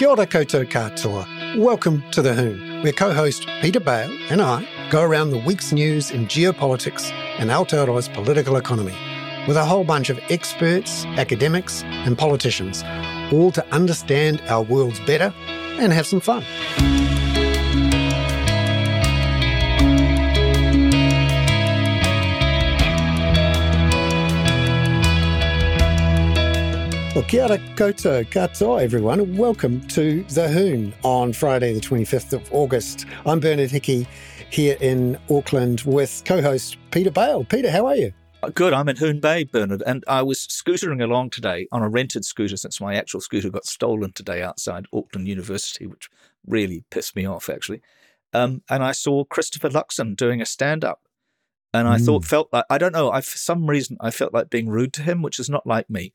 Kia ora koutou katoa. Welcome to The Hoon, where co-host Peter Bale and I go around the week's news in geopolitics and Aotearoa's political economy with a whole bunch of experts, academics and politicians, all to understand our worlds better and have some fun. Well, kia ora koutou katoa, everyone, and welcome to The Hoon on Friday, the 25th of August. I'm Bernard Hickey here in Auckland with co-host Peter Bale. Peter, how are you? Good. I'm in Hoon Bay, Bernard, and I was scootering along today on a rented scooter since my actual scooter got stolen today outside Auckland University, which really pissed me off, actually. Um, and I saw Christopher Luxon doing a stand-up, and I mm. thought, felt like I don't know, I for some reason I felt like being rude to him, which is not like me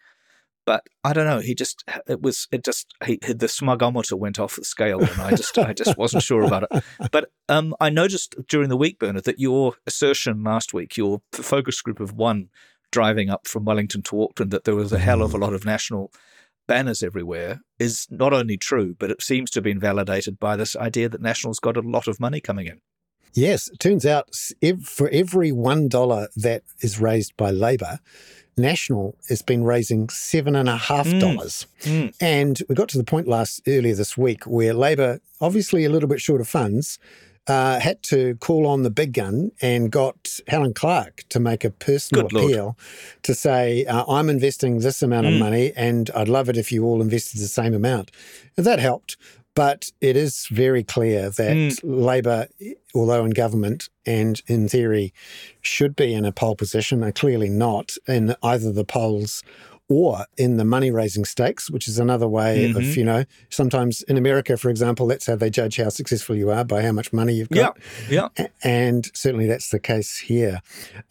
but I don't know. He just it was it just he, the smugometer went off the scale, and I just I just wasn't sure about it. But um, I noticed during the week, Bernard, that your assertion last week, your focus group of one driving up from Wellington to Auckland, that there was a hell of a mm. lot of national banners everywhere, is not only true, but it seems to have been validated by this idea that National's got a lot of money coming in. Yes, it turns out for every one dollar that is raised by Labour, National has been raising seven and a half mm. dollars. Mm. Mm. And we got to the point last earlier this week where Labour, obviously a little bit short of funds, uh, had to call on the big gun and got Helen Clark to make a personal Good appeal Lord. to say, uh, I'm investing this amount mm. of money and I'd love it if you all invested the same amount. And that helped. But it is very clear that mm. Labour, although in government and in theory should be in a pole position, are clearly not in either the polls or in the money raising stakes, which is another way mm-hmm. of, you know, sometimes in America, for example, that's how they judge how successful you are by how much money you've got. Yeah. yeah. And certainly that's the case here.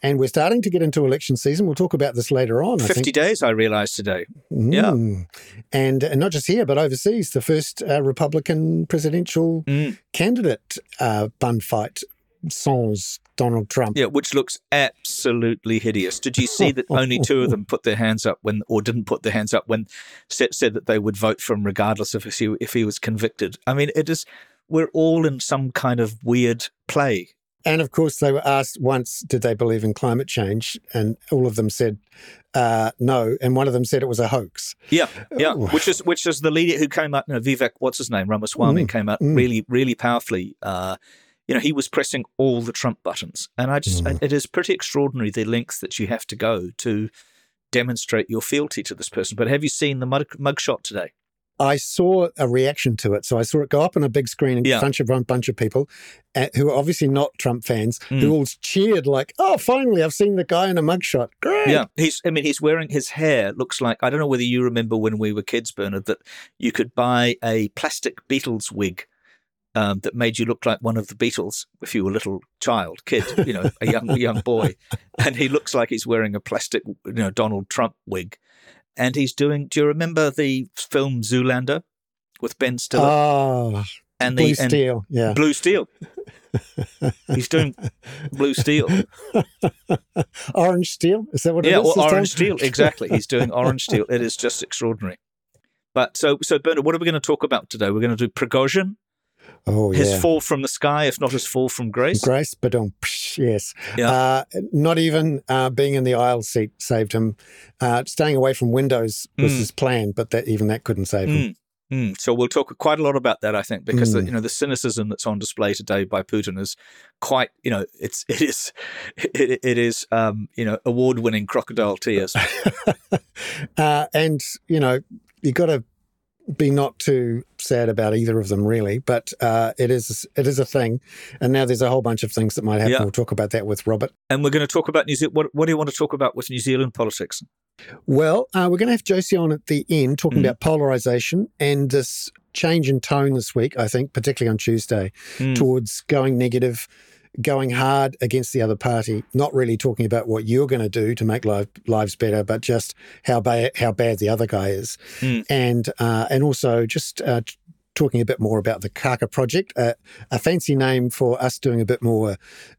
And we're starting to get into election season. We'll talk about this later on. 50 days, I realized today. Mm. Yeah. And, and not just here, but overseas, the first uh, Republican presidential mm. candidate uh, bun fight sans Donald Trump. Yeah, which looks absolutely hideous. Did you see that only two of them put their hands up when, or didn't put their hands up when said, said that they would vote for him regardless of if he, if he was convicted? I mean, it is, we're all in some kind of weird play. And of course, they were asked once, did they believe in climate change? And all of them said uh, no. And one of them said it was a hoax. Yeah, yeah. which is which is the leader who came out, you know, Vivek, what's his name, Ramaswamy, mm, came out mm. really, really powerfully. Uh, you know, he was pressing all the Trump buttons. And I just, mm. it is pretty extraordinary the lengths that you have to go to demonstrate your fealty to this person. But have you seen the mug, mugshot today? I saw a reaction to it. So I saw it go up on a big screen in yeah. front of a bunch of people uh, who are obviously not Trump fans, mm. who all cheered like, "Oh, finally, I've seen the guy in a mugshot." Great. Yeah, he's. I mean, he's wearing his hair looks like I don't know whether you remember when we were kids, Bernard, that you could buy a plastic Beatles wig um, that made you look like one of the Beatles if you were a little child, kid, you know, a young young boy, and he looks like he's wearing a plastic, you know, Donald Trump wig, and he's doing. Do you remember the film Zoolander with Ben Stiller? Oh, and the, Blue the, Steel, yeah, Blue Steel. he's doing Blue Steel. orange Steel, is that what yeah, it is? Yeah, well, Orange Steel, exactly. He's doing Orange Steel. It is just extraordinary. But so, so Bernard, what are we going to talk about today? We're going to do Prigozhin Oh, his yeah. fall from the sky, if not his fall from grace. Grace, but on yes. Yeah. Uh, not even uh, being in the aisle seat saved him. Uh, staying away from windows was mm. his plan, but that even that couldn't save mm. him. Mm. So we'll talk quite a lot about that, I think, because the, mm. you know the cynicism that's on display today by Putin is quite, you know, it's it is it, it is um, you know award-winning crocodile tears. uh, and you know you got to be not too sad about either of them, really. But uh, it is it is a thing, and now there's a whole bunch of things that might happen. Yeah. We'll talk about that with Robert. And we're going to talk about New Zealand. What, what do you want to talk about with New Zealand politics? Well, uh, we're going to have Josie on at the end talking mm. about polarization and this change in tone this week. I think, particularly on Tuesday, mm. towards going negative going hard against the other party, not really talking about what you're going to do to make life, lives better, but just how bad how bad the other guy is, mm. and uh, and also just uh, talking a bit more about the Kākā project, uh, a fancy name for us doing a bit more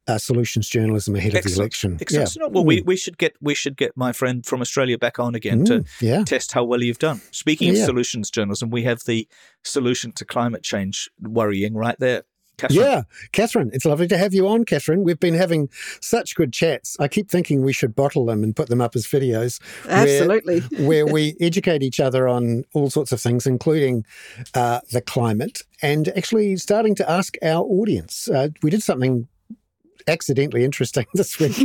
uh, solutions journalism ahead Excellent. of the election. Excellent. Yeah. Well, we, we should get we should get my friend from Australia back on again to Mm, yeah. test how well you've done. Speaking of solutions journalism, we have the solution to climate change worrying right there. Catherine. Yeah, Catherine, it's lovely to have you on, Catherine. We've been having such good chats. I keep thinking we should bottle them and put them up as videos. Absolutely. where we educate each other on all sorts of things, including uh, the climate, and actually starting to ask our audience. Uh, we did something accidentally interesting this week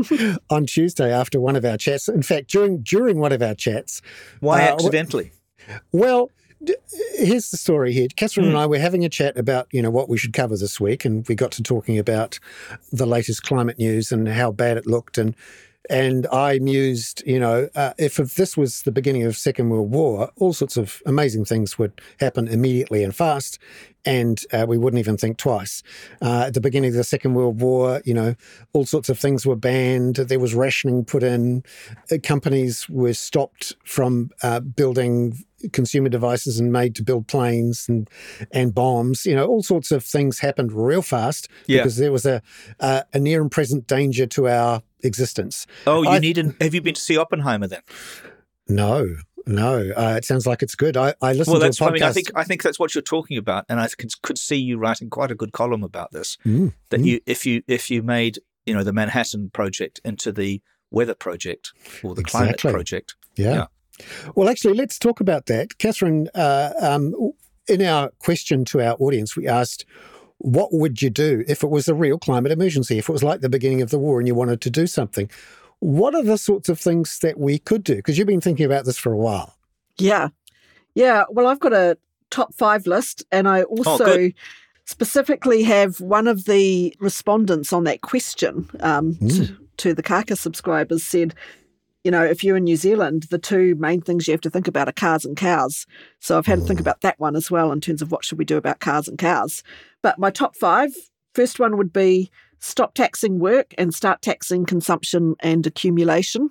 on Tuesday after one of our chats. In fact, during during one of our chats, Why Uh, accidentally? well, d- here's the story here. Catherine and Mm. I were having a chat about, you know, what we should cover this week, and we got to talking about the latest climate news and how bad it looked, and and I mused, you know, uh, if, if this was the beginning of Second World War, all sorts of amazing things would happen immediately and fast, and uh, we wouldn't even think twice. Uh, at the beginning of the Second World War, you know, all sorts of things were banned. There was rationing put in. Uh, companies were stopped from uh, building consumer devices and made to build planes and and bombs. You know, all sorts of things happened real fast Yeah. because there was a a, a near and present danger to our existence. Oh, you I- need an. Have you been to see Oppenheimer then? No, no, uh, it sounds like it's good. I, I listened Well, to a that's. podcast. I mean, I think I think that's what you're talking about, and I could, could see you writing quite a good column about this. Mm, That mm. you, if you, if you made, you know, the Manhattan Project into the Weather Project or the Climate Project. Yeah. Yeah. Well, actually, let's talk about that. Catherine, uh, um, in our question to our audience, we asked, what would you do if it was a real climate emergency, if it was like the beginning of the war and you wanted to do something? What are the sorts of things that we could do? Because you've been thinking about this for a while. Yeah. Yeah. Well, I've got a top five list, and I also good. specifically have one of the respondents on that question um, Mm. to, to the Kākā subscribers said, you know, if you're in New Zealand, the two main things you have to think about are cars and cows. So I've had to think Mm. about that one as well in terms of what should we do about cars and cows. But my top five, first one would be stop taxing work and start taxing consumption and accumulation.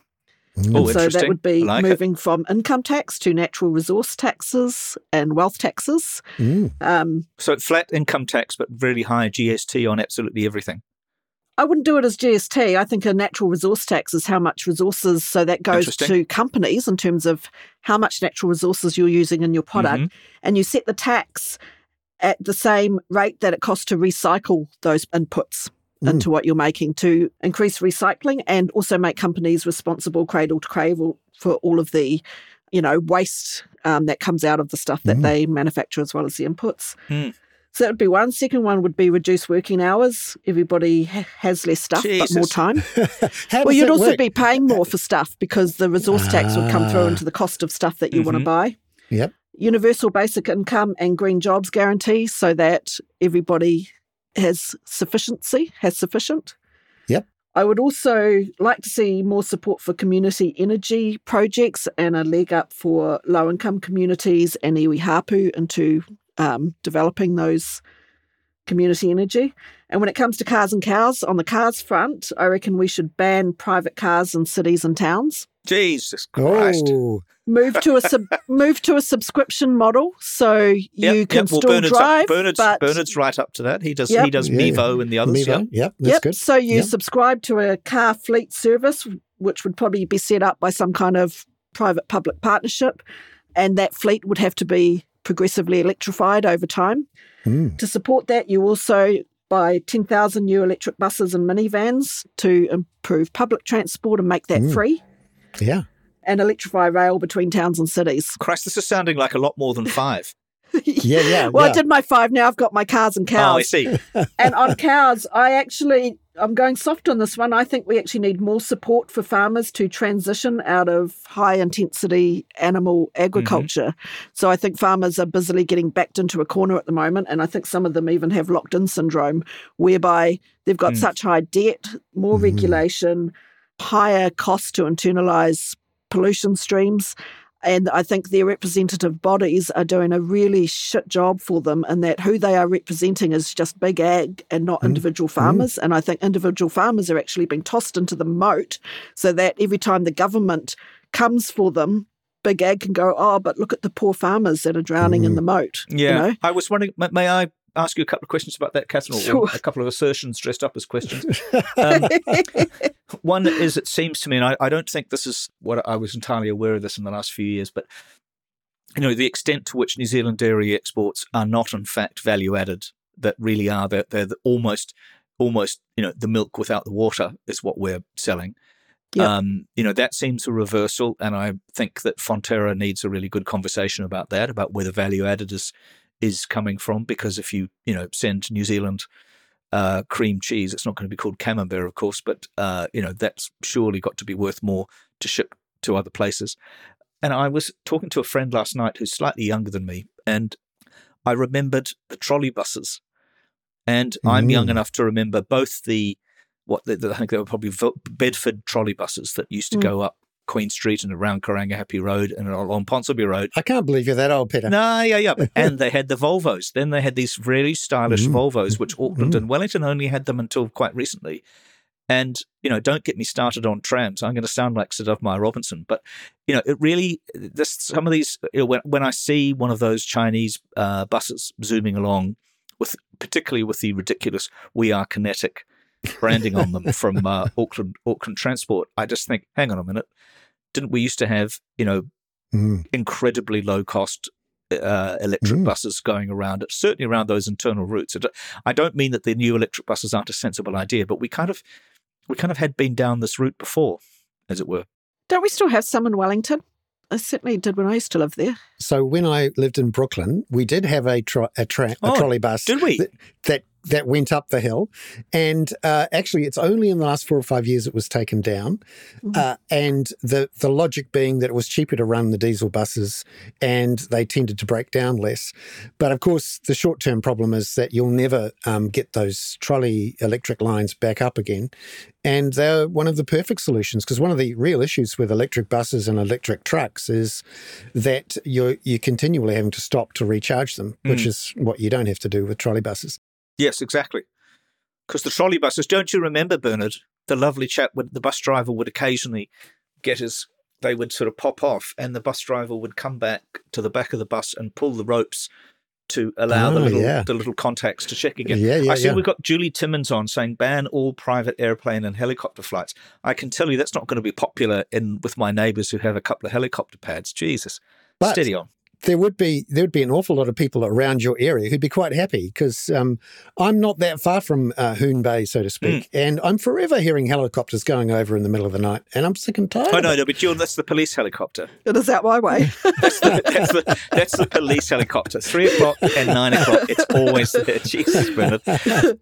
Mm. Oh, And so that would be I like it. moving from income tax to natural resource taxes and wealth taxes. Mm. Um, So flat income tax, but really high GST on absolutely everything. I wouldn't do it as GST. I think a natural resource tax is how much resources, so that goes to companies in terms of how much natural resources you're using in your product. Mhm. And you set the tax at the same rate that it costs to recycle those inputs. Mm. Into what you're making to increase recycling and also make companies responsible cradle to cradle for all of the, you know, waste um, that comes out of the stuff that Mm. they manufacture as well as the inputs. Mm. So that would be one. Second one would be reduce working hours. Everybody ha- has less stuff, but more time. Well, you'd also work? be paying more for stuff because the resource tax would come through Ah. into the cost of stuff that you want to buy. Yep. Universal basic income and green jobs guarantee so that everybody has sufficiency, has sufficient. Yep. I would also like to see more support for community energy projects and a leg up for low income communities and iwi hapu into um, developing those community energy. And when it comes to cars and cows, on the cars front, I reckon we should ban private cars in cities and towns. Jesus Christ. Oh, Move to a sub, move to a subscription model, so you Yep, can yep. Well, still Bernard's, drive. up, Bernard's, but Bernard's right up to that. He does. Yep. He does Yeah, yeah. Mevo and the others. Mevo. Yeah. Yep, that's yep. good. So you Yep. subscribe to a car fleet service, which would probably be set up by some kind of private-public partnership, and that fleet would have to be progressively electrified over time. Mm. To support that, you also buy 10,000 new electric buses and minivans to improve public transport and make that Mm. free, Yeah. and electrify rail between towns and cities. Christ, this is sounding like a lot more than five. Yeah, yeah. Well, yeah. I did my five. Now I've got my cars and cows. Oh, I see. and on cows, I actually, I'm going soft on this one. I think we actually need more support for farmers to transition out of high intensity animal agriculture. So I think farmers are busily getting backed into a corner at the moment. And I think some of them even have locked in syndrome, whereby they've got Mm. such high debt, more Mhm. regulation, higher cost to internalize pollution streams. And I think their representative bodies are doing a really shit job for them, and that who they are representing is just big ag and not Mm. individual farmers. And I think individual farmers are actually being tossed into the moat so that every time the government comes for them, big ag can go, oh, but look at the poor farmers that are drowning in Mm. the moat. Yeah. You know? I was wondering, may I ask you a couple of questions about that, Catherine? Or Sure. a couple of assertions dressed up as questions. Um, one is, it seems to me, and I, I don't think this is what I was entirely aware of this in the last few years, but you know, the extent to which New Zealand dairy exports are not, in fact, value added, that really are, they're, they're the almost, almost, you know, the milk without the water is what we're selling. Yep. Um, you know, that seems a reversal. And I think that Fonterra needs a really good conversation about that, about whether value added is, is coming from. Because if you, you know, send New Zealand uh, cream cheese, it's not going to be called camembert, of course, but, uh, you know, that's surely got to be worth more to ship to other places. And I was talking to a friend last night who's slightly younger than me, and I remembered the trolley buses. And I'm young Mm. enough to remember both the what the, the- I think they were probably Bedford trolley buses that used to Mm. go up Queen Street and around Karangahape Road and along Ponsonby Road. I can't believe you're that old, Peter. No, yeah, yeah. and they had the Volvos. Then they had these really stylish Mm. Volvos, which Auckland Mm. and Wellington only had them until quite recently. And, you know, don't get me started on trams. I'm going to sound like Sir Myer Robinson. But, you know, it really, this, some of these, you know, when, when I see one of those Chinese uh, buses zooming along, with particularly with the ridiculous We Are Kinetic branding on them from uh, Auckland, Auckland Transport, I just think, hang on a minute. Didn't we used to have, you know, Mm. incredibly low cost uh, electric Mm. buses going around, certainly around those internal routes. I don't- mean that the new electric buses aren't a sensible idea, but we kind of we kind of had been down this route before, as it were. Don't we still have some in Wellington? I certainly did when I used to live there. So when I lived in Brooklyn, we did have a, tro- a, tra- a Oh, trolley bus Did we? that, that that went up the hill, and uh, actually, it's only in the last four or five years it was taken down. Mhm. Uh, and the the logic being that it was cheaper to run the diesel buses, and they tended to break down less. But of course, the short term problem is that you'll never um, get those trolley electric lines back up again. And they're one of the perfect solutions because one of the real issues with electric buses and electric trucks is that you're you're continually having to stop to recharge them, which Mm. is what you don't have to do with trolley buses. Yes, exactly. Because the trolley buses, don't you remember, Bernard? The lovely chap, would, the bus driver would occasionally get his, they would sort of pop off, and the bus driver would come back to the back of the bus and pull the ropes to allow the Oh, little yeah. the little contacts to check again. Yeah, yeah, I see yeah. we've got Julie Timmons on saying ban all private airplane and helicopter flights. I can tell you that's not going to be popular in with my neighbours who have a couple of helicopter pads. Jesus, But- steady on. There would be there would be an awful lot of people around your area who'd be quite happy because um, I'm not that far from uh, Hoon Bay, so to speak, Hmm. and I'm forever hearing helicopters going over in the middle of the night, and I'm sick and tired. Oh of no, it. no, but Jill, that's the police helicopter. It is out my way. That's the, that's the, that's the police helicopter. Three o'clock and nine o'clock. It's always there. Jesus, Bernard.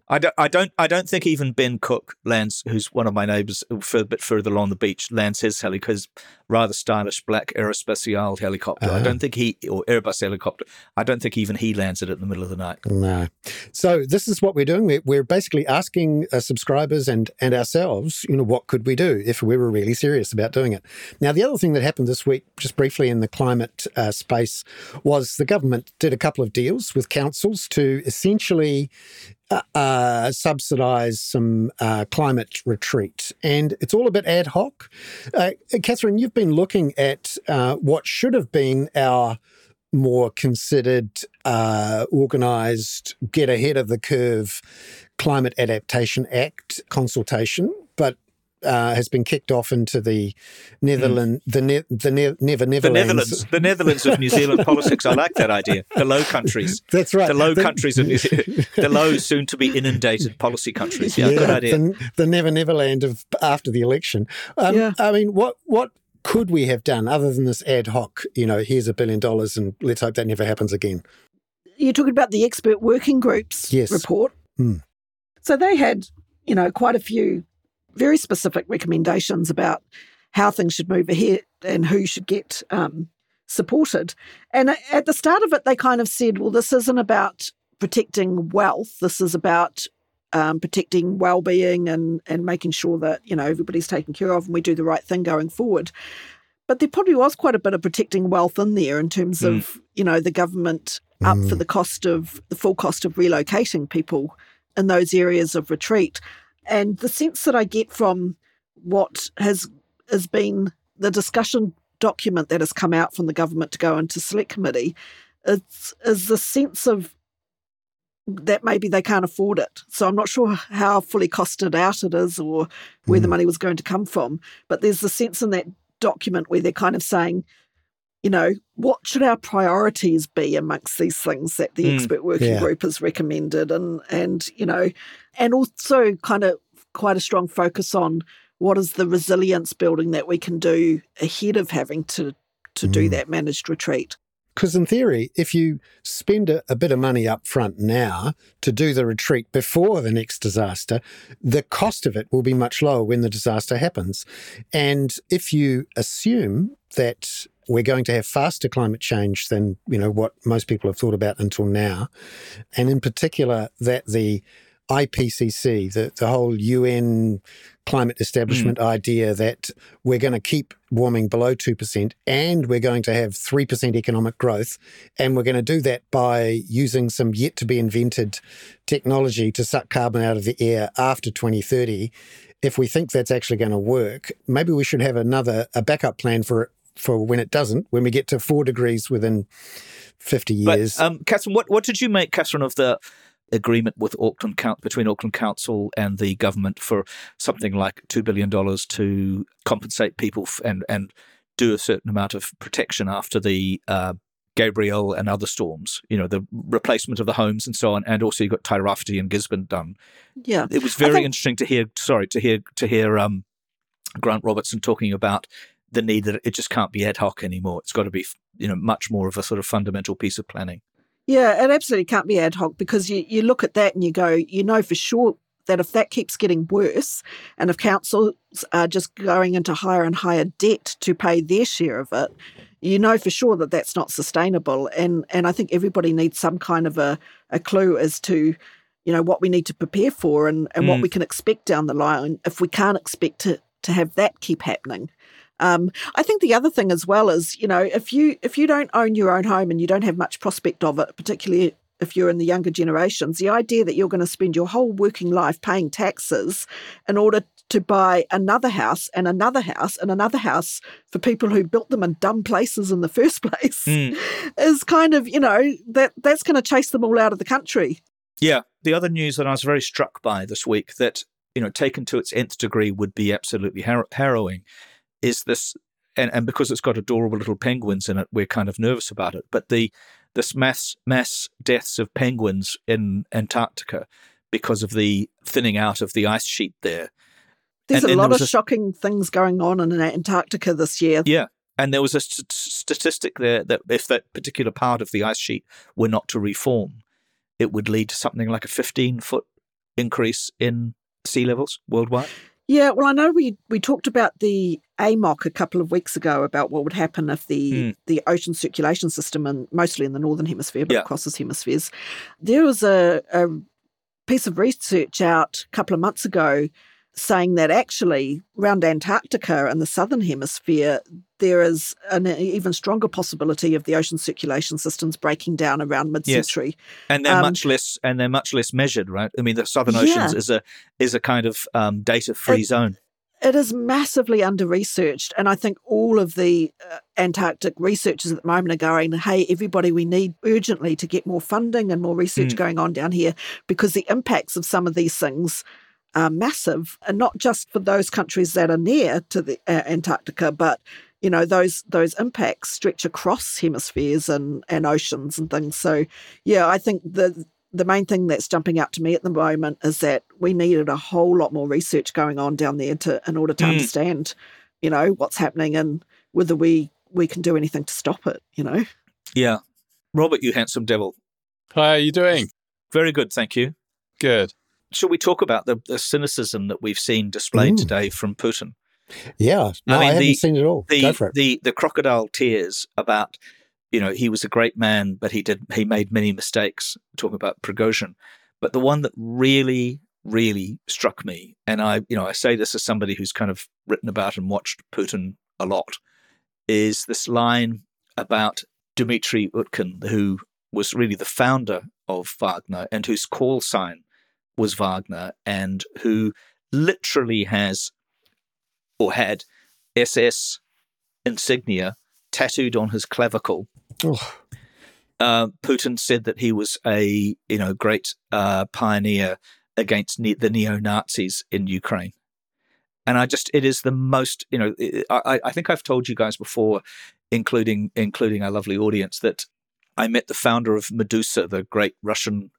I don't, I don't, I don't think even Ben Cook lands, who's one of my neighbours, a bit further along the beach, lands his heli because rather stylish black Aerospatiale helicopter. I Ah. don't think he or Airbus helicopter. I don't think even he lands it in the middle of the night. No. So this is what we're doing. We're, we're basically asking uh, subscribers and and ourselves, you know, what could we do if we were really serious about doing it? Now, the other thing that happened this week, just briefly in the climate uh, space, was the government did a couple of deals with councils to essentially uh, subsidise some uh, climate retreat, and it's all a bit ad hoc. Uh, Catherine, you've been looking at uh, what should have been our more considered, uh, organised, get ahead of the curve Climate Adaptation Act consultation, but uh, has been kicked off into the Netherlands, the ne- the ne- Never The Netherlands, the Netherlands of New Zealand politics. I like that idea. The Low Countries, That's right. the Low Countries of New Zealand, the low, soon to be inundated policy countries. Yeah, good idea. The, the Never Neverland of after the election. Um, Yeah. I mean, what what could we have done other than this ad hoc? You know, here's a billion dollars, and let's hope that never happens again. You're talking about the expert working groups Yes. report. Mm. So they had, you know, quite a few very specific recommendations about how things should move ahead and who should get um, supported. And at the start of it, they kind of said, well, this isn't about protecting wealth. This is about um, protecting well-being and and making sure that you know everybody's taken care of and we do the right thing going forward. But there probably was quite a bit of protecting wealth in there in terms of you know the government up for Mm. the cost of the full cost of relocating people in those areas of retreat. And the sense that I get from what has has been the discussion document that has come out from the government to go into select committee is, is the sense of that maybe they can't afford it. So I'm not sure how fully costed out it is or where mm. the hmm. money was going to come from. But there's the sense in that document where they're kind of saying, you know, what should our priorities be amongst these things that the mm. expert working yeah. group has recommended and and you know, and also kind of quite a strong focus on what is the resilience building that we can do ahead of having to to mm. do that managed retreat. Because in theory, if you spend a, a, bit of money up front now to do the retreat before the next disaster, the cost of it will be much lower when the disaster happens. And if you assume that we're going to have faster climate change than you know what most people have thought about until now, and in particular that the IPCC, the, the whole UN climate establishment mm. idea that we're going to keep warming below 2% and we're going to have 3% economic growth. And we're going to do that by using some yet to be invented technology to suck carbon out of the air after 2030. If we think that's actually going to work, maybe we should have another a backup plan for for when it doesn't, when we get to four degrees within 50 years. But, um, Catherine, what, what did you make, Catherine, of the agreement with Auckland between Auckland Council and the government for something like two billion dollars to compensate people and and do a certain amount of protection after the uh, Gabrielle and other storms. You know, the replacement of the homes and so on, and also you got Tairāwhiti and Gisborne done. Yeah, it was very think... interesting to hear. Sorry, to hear to hear um, Grant Robertson talking about the need that it just can't be ad hoc anymore. It's got to be you know much more of a sort of fundamental piece of planning. Yeah, it absolutely can't be ad hoc because you, you look at that and you go, you know for sure that if that keeps getting worse and if councils are just going into higher and higher debt to pay their share of it, you know for sure that that's not sustainable. And and I think everybody needs some kind of a, a clue as to you know what we need to prepare for and, and mm. what we can expect down the line if we can't expect to to have that keep happening. Um, I think the other thing as well is, you know, if you if you don't own your own home and you don't have much prospect of it, particularly if you're in the younger generations, the idea that you're going to spend your whole working life paying taxes in order to buy another house and another house and another house for people who built them in dumb places in the first place mm. is kind of, you know, that that's going to chase them all out of the country. Yeah. The other news that I was very struck by this week that, you know, taken to its nth degree would be absolutely har- harrowing is this, and, and because it's got adorable little penguins in it, we're kind of nervous about it. But the this mass mass deaths of penguins in Antarctica because of the thinning out of the ice sheet there. There's and, a lot of a, shocking things going on in Antarctica this year. Yeah. And there was a st- statistic there that if that particular part of the ice sheet were not to reform, it would lead to something like a 15 foot increase in sea levels worldwide. Yeah, well, I know we we talked about the AMOC a couple of weeks ago about what would happen if the mm. the ocean circulation system, and mostly in the northern hemisphere, but yeah. across the hemispheres, there was a, a piece of research out a couple of months ago saying that actually around Antarctica and the southern hemisphere, there is an even stronger possibility of the ocean circulation systems breaking down around mid-century. Yes. And they're um, much less and they're much less measured, right? I mean, the southern oceans yeah. is a is a kind of um, data-free zone. It is massively under researched. And I think all of the uh, Antarctic researchers at the moment are going, hey, everybody, we need urgently to get more funding and more research mm. going on down here because the impacts of some of these things are massive, and not just for those countries that are near to the uh, Antarctica, but you know those those impacts stretch across hemispheres and and oceans and things. So yeah, I think the the main thing that's jumping out to me at the moment is that we needed a whole lot more research going on down there to in order to mm. understand, you know, what's happening and whether we we can do anything to stop it. You know. Yeah, Robert, you handsome devil. How are you doing? Very good, thank you. Good shall we talk about the, the cynicism that we've seen displayed mm. today from Putin? Yeah, no, I, mean, I haven't the, seen it all. The, Go for it. The the crocodile tears about you know he was a great man, but he did he made many mistakes. Talking about Prigozhin, but the one that really really struck me, and I you know I say this as somebody who's kind of written about and watched Putin a lot, is this line about Dmitry Utkin, who was really the founder of Wagner and whose call sign was Wagner and who literally has or had SS insignia tattooed on his clavicle. Oh, Uh, Putin said that he was a you know great uh, pioneer against ne- the neo Nazis in Ukraine, and I just it is the most you know I, I think I've told you guys before, including including our lovely audience that I met the founder of Meduza, the great Russian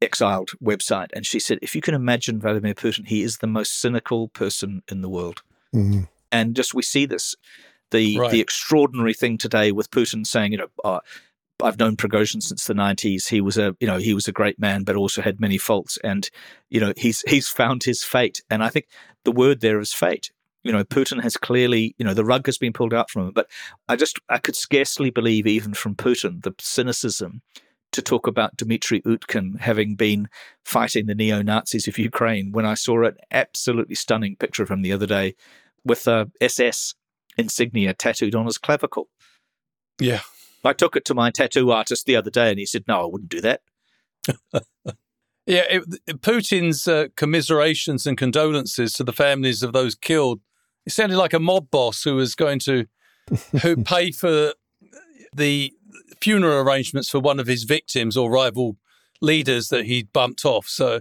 exiled website, and she said if you can imagine Vladimir Putin, he is the most cynical person in the world. Mm, and just we see this the Right. the extraordinary thing today with Putin saying you know uh, I've known Prigozhin since the 90s he was a you know he was a great man but also had many faults. And you know he's he's found his fate. And I think the word there is fate. You know Putin has clearly you know the rug has been pulled out from him. But I just I could scarcely believe even from Putin the cynicism to talk about Dmitry Utkin having been fighting the neo Nazis of Ukraine when I saw an absolutely stunning picture of him the other day with a SS insignia tattooed on his clavicle. Yeah. I took it to my tattoo artist the other day and he said, No, I wouldn't do that. Yeah, it, Putin's uh, commiserations and condolences to the families of those killed. It sounded like a mob boss who was going to who pay for the funeral arrangements for one of his victims or rival leaders that he bumped off. So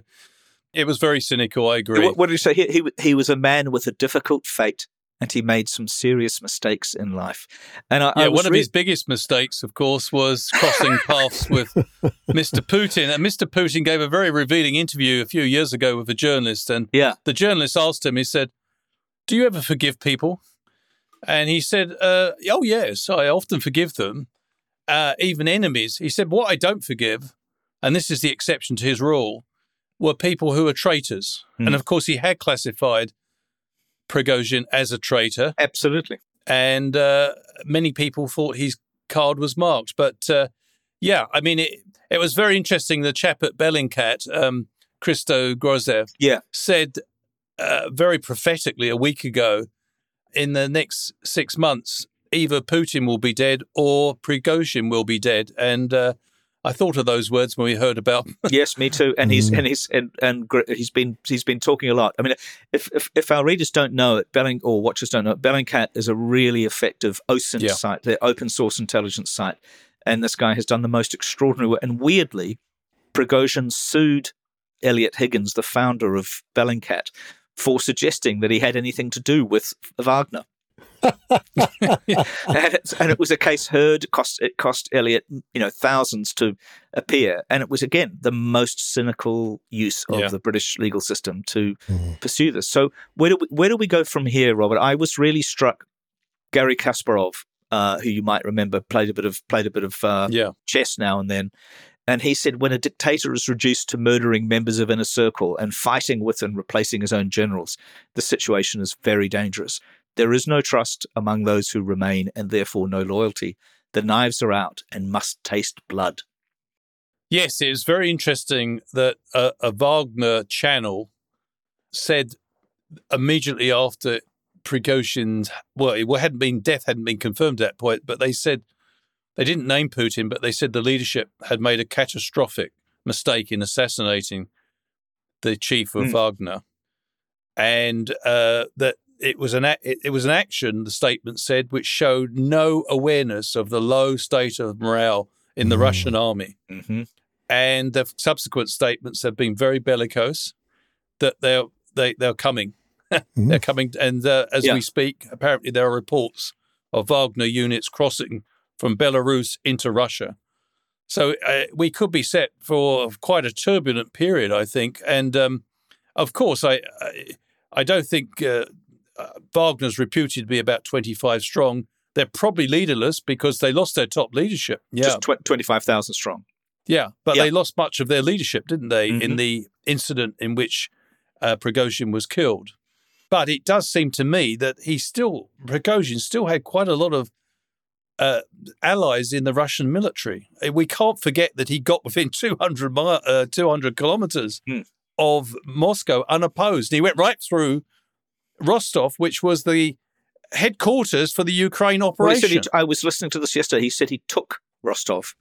it was very cynical. I agree. What, what did he say? He, he, he was a man with a difficult fate and he made some serious mistakes in life. And I, I yeah, was one of re- his biggest mistakes, of course, was crossing paths with Mr. Putin. And Mr. Putin gave a very revealing interview a few years ago with a journalist. And Yeah. the journalist asked him, he said, Do you ever forgive people? And he said, uh, Oh, yes, I often forgive them, uh, even enemies. He said, What I don't forgive, and this is the exception to his rule, were people who are traitors. Hmm. And of course, he had classified Prigozhin as a traitor Absolutely. and uh, many people thought his card was marked. But uh, yeah, I mean, it, it was very interesting. The chap at Bellingcat, um, Christo Grozev, Yeah. said uh, very prophetically a week ago in the next six months, either Putin will be dead or Prigozhin will be dead. And uh, I thought of those words when we heard about. yes, me too. And he's Mm. and he's and, and he's been he's been talking a lot. I mean, if if, if our readers don't know it, Belling or watchers don't know it, Bellingcat is a really effective OSINT Yeah. site, the open source intelligence site. And this guy has done the most extraordinary work. And weirdly, Prigozhin sued Eliot Higgins, the founder of Bellingcat, for suggesting that he had anything to do with Wagner. And, it's, and it was a case heard. Cost it cost Eliot, you know, thousands to appear, and it was again the most cynical use of Yeah. the British legal system to Mm. pursue this. So where do we, where do we go from here, Robert? I was really struck. Garry Kasparov, uh, who you might remember, played a bit of played a bit of uh, yeah. chess now and then. And he said, when a dictator is reduced to murdering members of inner circle and fighting with and replacing his own generals, the situation is very dangerous. There is no trust among those who remain, and therefore no loyalty. The knives are out and must taste blood. Yes, it was very interesting that a, a Wagner channel said immediately after Prigozhin's well, it hadn't been death hadn't been confirmed at that point, but they said they didn't name Putin, but they said the leadership had made a catastrophic mistake in assassinating the chief of Hmm. Wagner, and uh, that it was an a- it, it was an action. The statement said which showed no awareness of the low state of morale in the Hmm. Russian army Mm-hmm. and the subsequent statements have been very bellicose that they're they, they're coming they're coming and uh, as Yeah. we speak apparently there are reports of wagner units crossing from belarus into russia so uh, we could be set for quite a turbulent period i think and um, of course i i, I don't think uh, uh, wagner's reputed to be about 25 strong they're probably leaderless because they lost their top leadership yeah Just tw- 25,000 strong. yeah, but Yeah. they lost much of their leadership, didn't they, in Mhm. the incident in which uh, Prigozhin was killed? But it does seem to me that he still, Prigozhin still had quite a lot of uh, allies in the Russian military. Uh, We can't forget that he got within 200, mi- uh, 200 kilometers Hmm. of Moscow unopposed. He went right through Rostov, which was the headquarters for the Ukraine Well, operation. said he, I was listening to this yesterday. He said he took Rostov.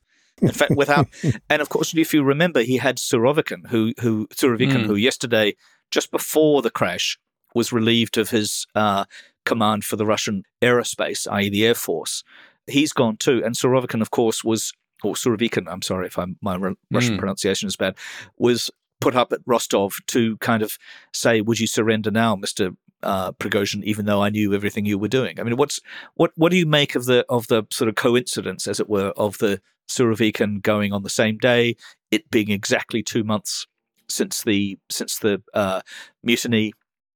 In fact, without, and of course, if you remember, he had Surovikin, who, who Surovikin, Mm. who yesterday, just before the crash, was relieved of his uh, command for the Russian aerospace, i.e., the Air Force. He's gone too. And Surovikin, of course, was, or Surovikin, I'm sorry if I'm, my Russian mm. pronunciation is bad, was put up at Rostov to kind of say, "Would you surrender now, Mister uh, Prigozhin?" Even though I knew everything you were doing. I mean, what's what what do you make of the of the sort of coincidence, as it were, of the Surovikin going on the same day, it being exactly two months since the since the uh, mutiny?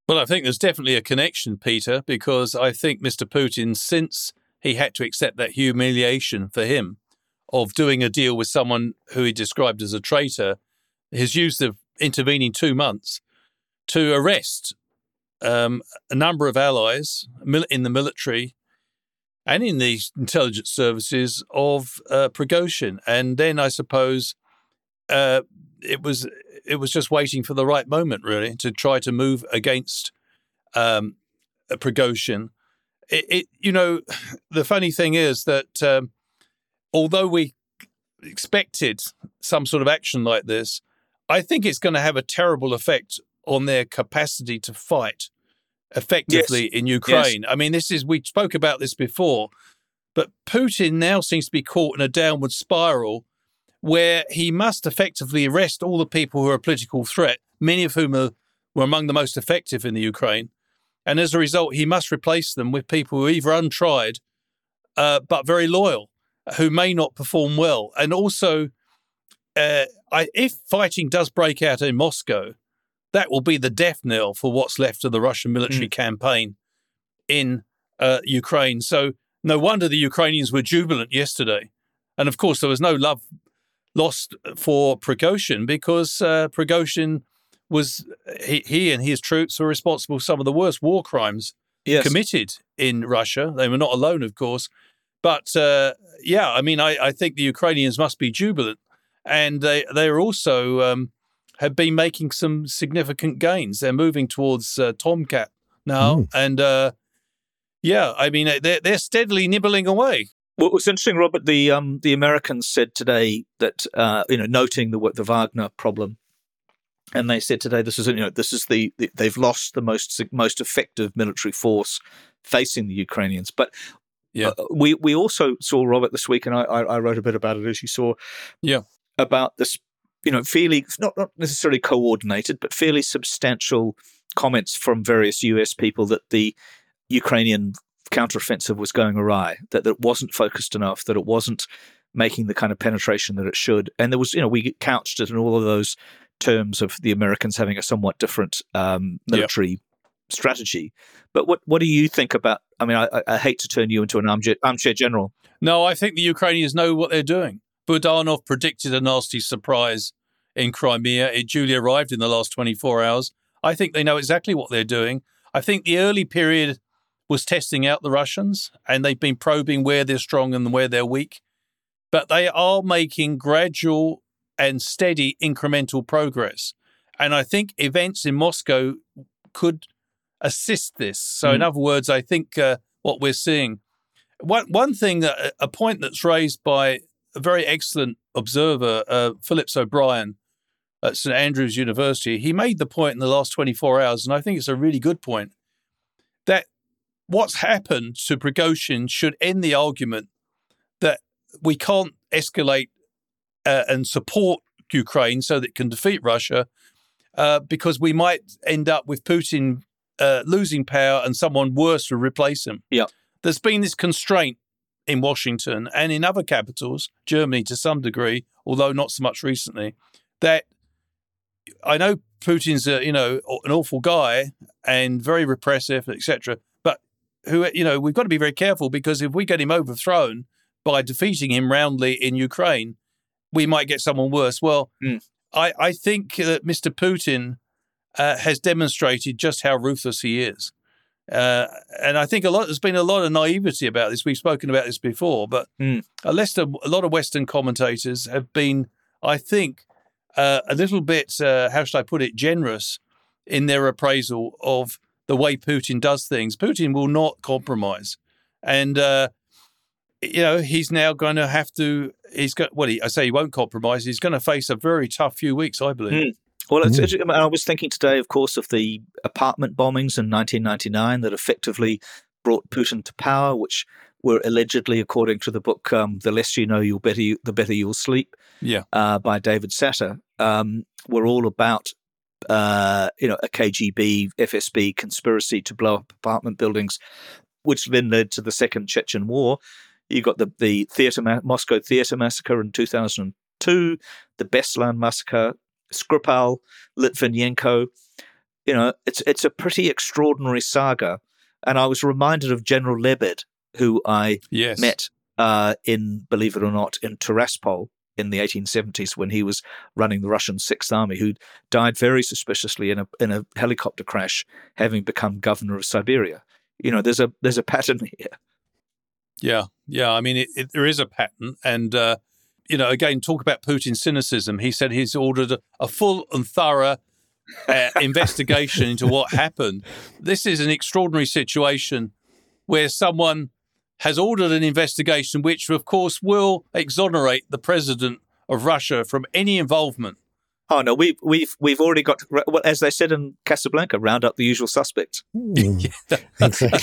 Well, I think there's definitely a connection, Peter, because I think Mr. Putin, since he had to accept that humiliation for him of doing a deal with someone who he described as a traitor, has used the intervening two months to arrest um, a number of allies in the military and in the intelligence services of uh, Prigozhin. And then I suppose uh, it was it was just waiting for the right moment, really, to try to move against um, Prigozhin. It, it, you know, the funny thing is that um, although we expected some sort of action like this, I think it's going to have a terrible effect on their capacity to fight effectively yes. in Ukraine. Yes. I mean, this is we spoke about this before, but Putin now seems to be caught in a downward spiral where he must effectively arrest all the people who are a political threat, many of whom are, were among the most effective in the Ukraine. And as a result, he must replace them with people who are either untried uh, but very loyal, who may not perform well. And also, uh, I, if fighting does break out in Moscow, that will be the death knell for what's left of the Russian military mm. campaign in uh, Ukraine. So no wonder the Ukrainians were jubilant yesterday. And of course, there was no love lost for Prigozhin because uh, Prigozhin was he, he, and his troops were responsible for some of the worst war crimes yes. committed in Russia. They were not alone, of course. But uh, yeah, I mean, I, I, think the Ukrainians must be jubilant and they they are also um, have been making some significant gains. They're moving towards uh, Tokmak now, mm. and uh, yeah, I mean they're they're steadily nibbling away. Well, it's interesting, Robert. The um, the Americans said today that uh, you know, noting the the Wagner problem, and they said today this is you know this is the, the they've lost the most most effective military force facing the Ukrainians. But yeah. Uh, we we also saw Robert this week, and I, I wrote a bit about it as you saw. Yeah, about this, you know, fairly not not necessarily coordinated, but fairly substantial comments from various US people that the Ukrainian counteroffensive was going awry, that, that it wasn't focused enough, that it wasn't making the kind of penetration that it should. And there was, you know, we couched it in all of those terms of the Americans having a somewhat different um, military yep. strategy. But what what do you think about? I mean, I, I hate to turn you into an armchair, armchair general. No, I think the Ukrainians know what they're doing. Budanov predicted a nasty surprise in Crimea. It duly arrived in the last 24 hours. I think they know exactly what they're doing. I think the early period was testing out the Russians, and they've been probing where they're strong and where they're weak. But they are making gradual and steady incremental progress. And I think events in Moscow could assist this. So, mm. in other words, I think uh, what we're seeing. One, one thing, uh, a point that's raised by a very excellent observer, uh, Phillips O'Brien at St Andrews University, he made the point in the last 24 hours, and I think it's a really good point, that what's happened to Prigozhin should end the argument that we can't escalate uh, and support Ukraine so that it can defeat Russia, uh, because we might end up with Putin uh, losing power and someone worse will replace him. Yeah. There's been this constraint in Washington and in other capitals, Germany to some degree, although not so much recently, that I know Putin's a, you know an awful guy and very repressive, etc. But who you know we've got to be very careful because if we get him overthrown by defeating him roundly in Ukraine, we might get someone worse. Well, mm. I I think that Mr. Putin uh, has demonstrated just how ruthless he is. Uh, and I think a lot there's been a lot of naivety about this. We've spoken about this before, but mm. a, a lot of Western commentators have been, I think, uh, a little bit, uh, how should I put it, generous in their appraisal of the way Putin does things. Putin will not compromise, and uh, you know he's now going to have to. He's got well, he, I say he won't compromise. He's going to face a very tough few weeks, I believe. Mm. Well, mm. I was thinking today, of course, of the apartment bombings in 1999 that effectively brought Putin to power, which were allegedly, according to the book um, "The Less You Know, You'll Better you, the Better You'll Sleep," yeah, uh, by David Satter, um, were all about uh, you know a KGB FSB conspiracy to blow up apartment buildings, which then led to the Second Chechen War. You got the the theater Moscow theater massacre in 2002, the Beslan massacre Skripal, Litvinenko. You know, it's it's a pretty extraordinary saga. And I was reminded of General Lebed, who I yes. met uh, in, believe it or not, in Tiraspol in the 1870s when he was running the Russian Sixth Army, who died very suspiciously in a in a helicopter crash, having become governor of Siberia. You know, there's a there's a pattern here. Yeah, yeah. I mean, it, it, there is a pattern, and uh, you know, again, talk about Putin's cynicism. He said he's ordered a, a full and thorough uh, investigation into what happened. This is an extraordinary situation where someone has ordered an investigation, which, of course, will exonerate the president of Russia from any involvement. Oh no, we've we've we've already got, well, as they said in Casablanca, round up the usual suspects. Mm,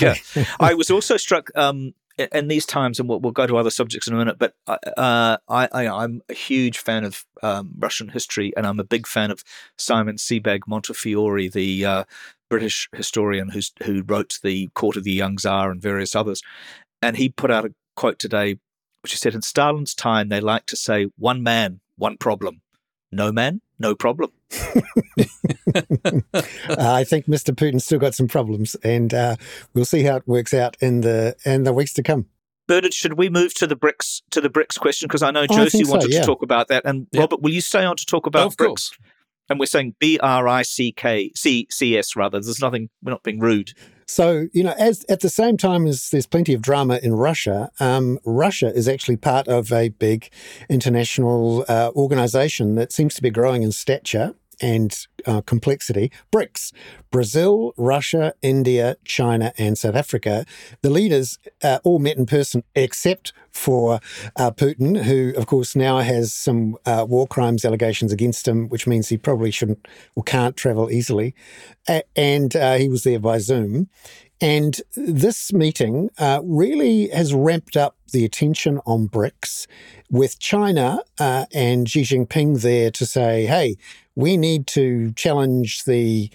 yeah. I was also struck um, in these times, and we'll, we'll, go to other subjects in a minute, but uh, I, I, am a huge fan of um, Russian history, and I'm a big fan of Simon Sebag Montefiore, the uh, British historian who's, who wrote The Court of the Young Tsar and various others. And he put out a quote today, which he said, In Stalin's time, they like to say, one man, one problem. No man, no problem. uh, I think Mr. Putin's still got some problems, and uh, we'll see how it works out in the in the weeks to come. Bernard, should we move to the BRICS to the BRICS question? Because I know oh, Josie I wanted so, yeah. to talk about that, and yeah. Robert, will you stay on to talk about oh, BRICS? Course. And we're saying B R I C K C C S rather. There's nothing. We're not being rude. So, you know, as at the same time as there's plenty of drama in Russia, um, Russia is actually part of a big international uh, organization that seems to be growing in stature and uh, complexity. BRICS Brazil, Russia, India, China, and South Africa. The leaders uh, all met in person except for uh, Putin, who, of course, now has some uh, war crimes allegations against him, which means he probably shouldn't or can't travel easily. and uh, he was there by Zoom. And this meeting uh, really has ramped up the attention on BRICS with China uh, and Xi Jinping there to say, hey, we need to challenge the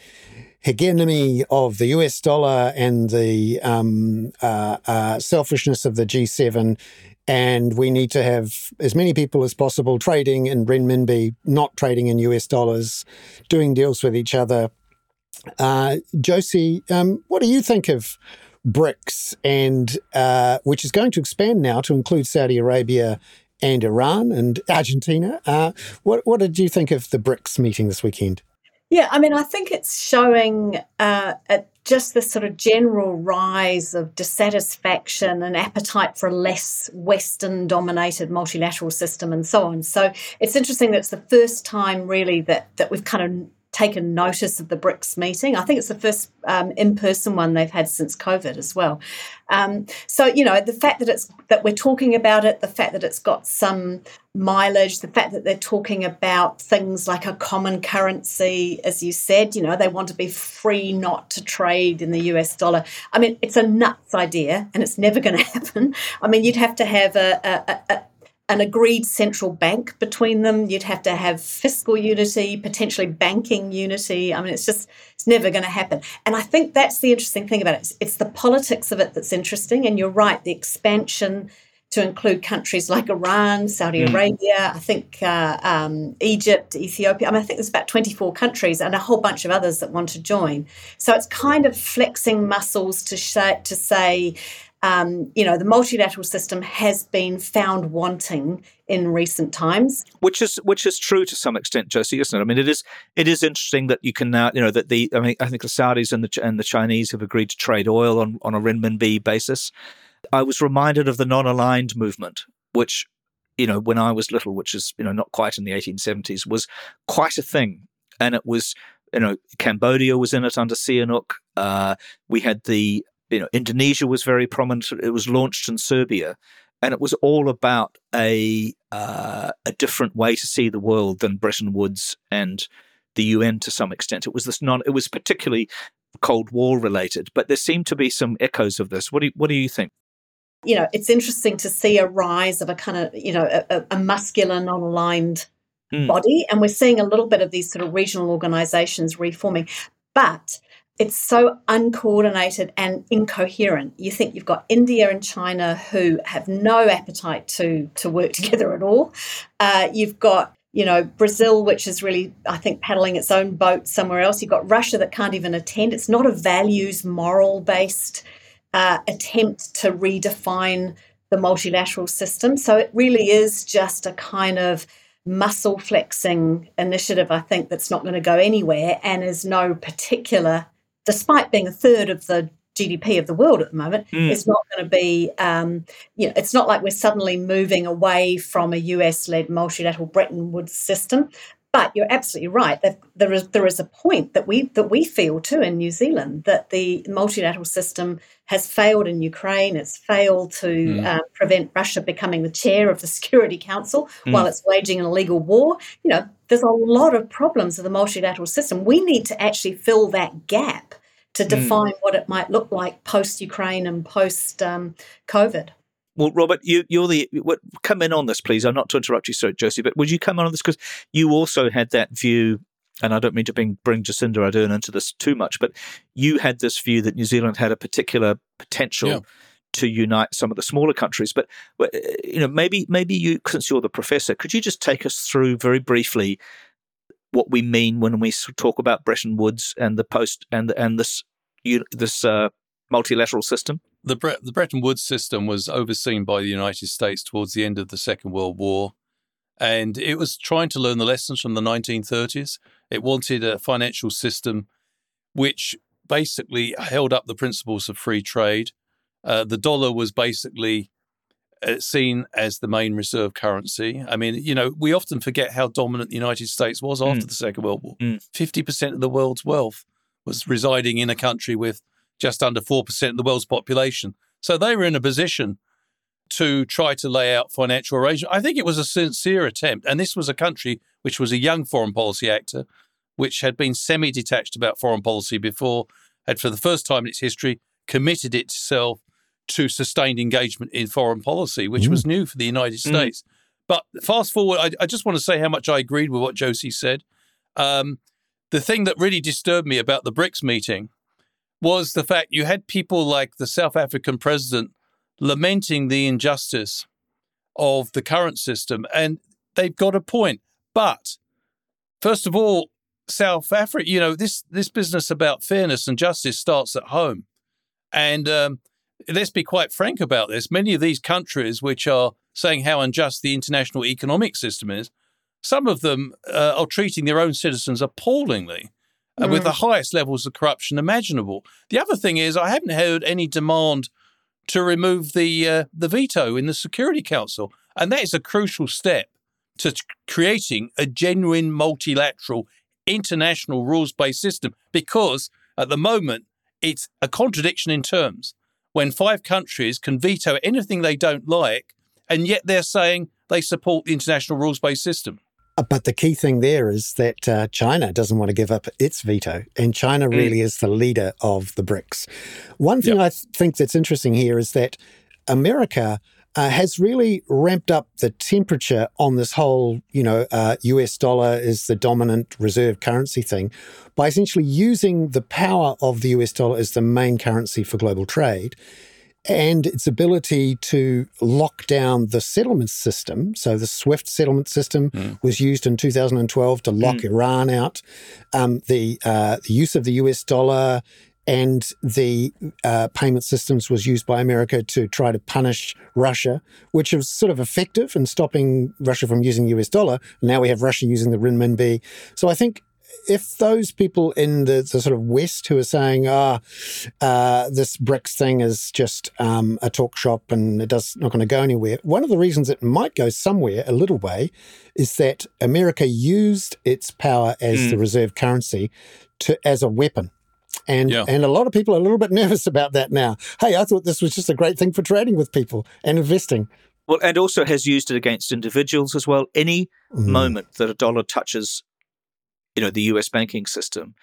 hegemony of the US dollar and the um, uh, uh, selfishness of the G7. And we need to have as many people as possible trading in renminbi, not trading in US dollars, doing deals with each other. Uh, Josie, um, what do you think of BRICS, and uh, which is going to expand now to include Saudi Arabia and Iran and Argentina. Uh, what, what did you think of the BRICS meeting this weekend? Yeah, I mean, I think it's showing uh, just this sort of general rise of dissatisfaction and appetite for a less Western dominated multilateral system and so on. So it's interesting that it's the first time, really, that, that we've kind of taken notice of the BRICS meeting. I think it's the first um, in-person one they've had since COVID as well. Um, so you know the fact that it's that we're talking about it, the fact that it's got some mileage, the fact that they're talking about things like a common currency, as you said, you know they want to be free not to trade in the US dollar. I mean, it's a nuts idea, and it's never going to happen. I mean, you'd have to have a, a, a an agreed central bank between them. You'd have to have fiscal unity, potentially banking unity. I mean, it's just, it's never going to happen. And I think that's the interesting thing about it. It's, it's the politics of it that's interesting. And you're right, the expansion to include countries like Iran, Saudi mm. Arabia, I think uh, um, Egypt, Ethiopia. I mean, I think there's about 24 countries and a whole bunch of others that want to join. So it's kind of flexing muscles to, sh- to say, um, you know, the multilateral system has been found wanting in recent times. Which is which is true to some extent, Josie, isn't it? I mean, it is it is interesting that you can now, you know, that the I mean, I think the Saudis and the and the Chinese have agreed to trade oil on on a renminbi basis. I was reminded of the non-aligned movement, which you know, when I was little, which is you know not quite in the 1870s, was quite a thing, and it was you know Cambodia was in it under Sihanouk. Uh, we had the you know, Indonesia was very prominent. It was launched in Serbia, and it was all about a uh, a different way to see the world than Bretton Woods and the UN to some extent. It was this non. It was particularly Cold War related, but there seem to be some echoes of this. What do you, what do you think? You know, it's interesting to see a rise of a kind of you know a, a muscular, non-aligned mm. body, and we're seeing a little bit of these sort of regional organisations reforming, but it's so uncoordinated and incoherent. You think you've got India and China who have no appetite to to work together at all. Uh, you've got you know Brazil, which is really I think paddling its own boat somewhere else. You've got Russia that can't even attend. It's not a values moral based uh, attempt to redefine the multilateral system. So it really is just a kind of muscle flexing initiative, I think, that's not going to go anywhere and is no particular despite being a third of the GDP of the world at the moment, mm. it's not going to be, um, you know, it's not like we're suddenly moving away from a US led multilateral Bretton Woods system. But you're absolutely right. That there is there is a point that we that we feel too in New Zealand that the multilateral system has failed in Ukraine. It's failed to mm. uh, prevent Russia becoming the chair of the Security Council mm. while it's waging an illegal war. You know, there's a lot of problems of the multilateral system. We need to actually fill that gap to mm. define mm. what it might look like post Ukraine and post um, COVID. Well, Robert, you, you're the what, come in on this, please. I'm not to interrupt you, sir, Josie, but would you come in on this because you also had that view, and I don't mean to bring bring Jacinda Ardern into this too much, but you had this view that New Zealand had a particular potential. Yeah. To unite some of the smaller countries, but you know, maybe maybe you, since you're the professor, could you just take us through very briefly what we mean when we talk about Bretton Woods and the post and and this this uh, multilateral system? The, Bre- the Bretton Woods system was overseen by the United States towards the end of the Second World War, and it was trying to learn the lessons from the 1930s. It wanted a financial system which basically held up the principles of free trade. Uh, the dollar was basically uh, seen as the main reserve currency. I mean, you know, we often forget how dominant the United States was after mm. the Second World War. Mm. 50% of the world's wealth was residing in a country with just under 4% of the world's population. So they were in a position to try to lay out financial arrangements. I think it was a sincere attempt. And this was a country which was a young foreign policy actor, which had been semi detached about foreign policy before, had for the first time in its history committed itself to sustained engagement in foreign policy, which mm. was new for the United mm. States. But fast forward, I, I, just want to say how much I agreed with what Josie said. Um, the thing that really disturbed me about the BRICS meeting was the fact you had people like the South African president lamenting the injustice of the current system, and they've got a point. But first of all, South Africa, you know, this this business about fairness and justice starts at home, and um, let's be quite frank about this. Many of these countries, which are saying how unjust the international economic system is, some of them uh, are treating their own citizens appallingly mm. with the highest levels of corruption imaginable. The other thing is, I haven't heard any demand to remove the uh, the veto in the Security Council, and that is a crucial step to creating a genuine multilateral international rules based system. Because at the moment, it's a contradiction in terms when five countries can veto anything they don't like, and yet they're saying they support the international rules based system. Uh, but the key thing there is that uh, China doesn't want to give up its veto, and China mm. really is the leader of the BRICS. One thing yep. I th- think that's interesting here is that America uh, has really ramped up the temperature on this whole, you know, uh, US dollar is the dominant reserve currency thing by essentially using the power of the US dollar as the main currency for global trade and its ability to lock down the settlement system. So the SWIFT settlement system mm. was used in 2012 to lock mm. Iran out. Um, the uh, the use of the US dollar and the uh, payment systems was used by America to try to punish Russia, which was sort of effective in stopping Russia from using the US dollar. Now we have Russia using the renminbi. So I think if those people in the, the, sort of West who are saying, ah, uh, this BRICS thing is just um, a talk shop and it does not going to go anywhere, one of the reasons it might go somewhere a little way is that America used its power as mm. the reserve currency to as a weapon. And yeah. and a lot of people are a little bit nervous about that now. Hey, I thought this was just a great thing for trading with people and investing. Well, and also has used it against individuals as well. Any mm. moment that a dollar touches you know, the US banking system.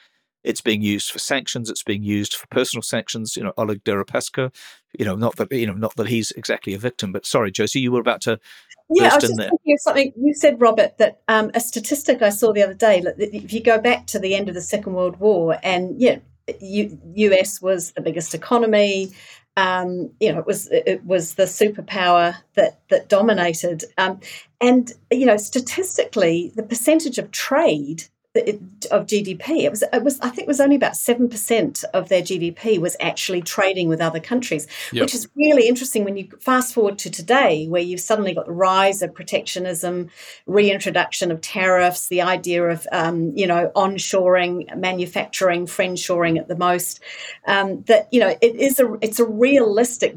It's being used for sanctions. It's being used for personal sanctions. You know, Oleg Deripaska. You know, not that you know, not that he's exactly a victim. But sorry, Josie, you were about to. Yeah, I was in just there. thinking of something you said, Robert. That um, a statistic I saw the other day. If you go back to the end of the Second World War, and yeah, U- U.S. was the biggest economy. Um, you know, it was it was the superpower that that dominated. Um, and you know, statistically, the percentage of trade of GDP. It was, it was, I think, it was only about seven percent of their GDP was actually trading with other countries, Yep. which is really interesting when you fast forward to today, where you've suddenly got the rise of protectionism, reintroduction of tariffs, the idea of um, you know onshoring, manufacturing, friendshoring at the most. Um, that you know, it is a it's a realistic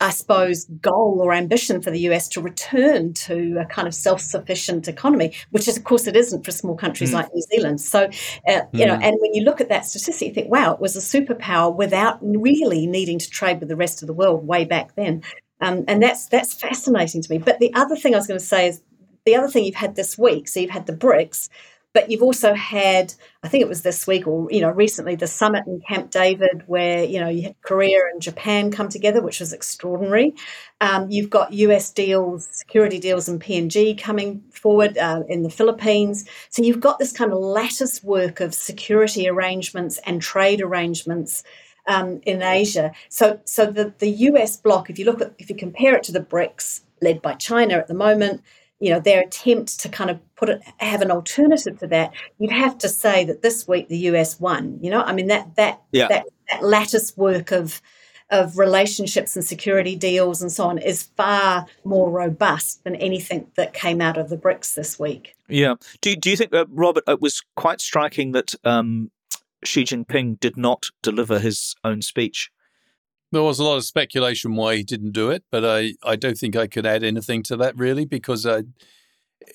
I suppose, goal or ambition for the US to return to a kind of self sufficient economy, which is, of course, it isn't for small countries Mm. like New Zealand. So, uh, you know, and when you look at that statistic, you think, wow, it was a superpower without really needing to trade with the rest of the world way back then. Um, and that's that's fascinating to me. But the other thing I was going to say is the other thing you've had this week. So you've had the BRICS, but you've also had, I think it was this week or you know recently, the summit in Camp David, where you know you had Korea and Japan come together, which was extraordinary. Um, you've got US deals, security deals, and PNG coming forward uh, in the Philippines. So you've got this kind of lattice work of security arrangements and trade arrangements um, in Asia. So, so the, the US bloc, if you look at, if you compare it to the BRICS led by China at the moment, you know, their attempt to kind of put it, have an alternative to that, you'd have to say that this week the US won. You know, I mean that that Yeah. that, that lattice work of of relationships and security deals and so on is far more robust than anything that came out of the BRICS this week. Yeah. Do do you think, uh, Robert, it was quite striking that um, Xi Jinping did not deliver his own speech? There was a lot of speculation why he didn't do it, but I, I don't think I could add anything to that really because uh,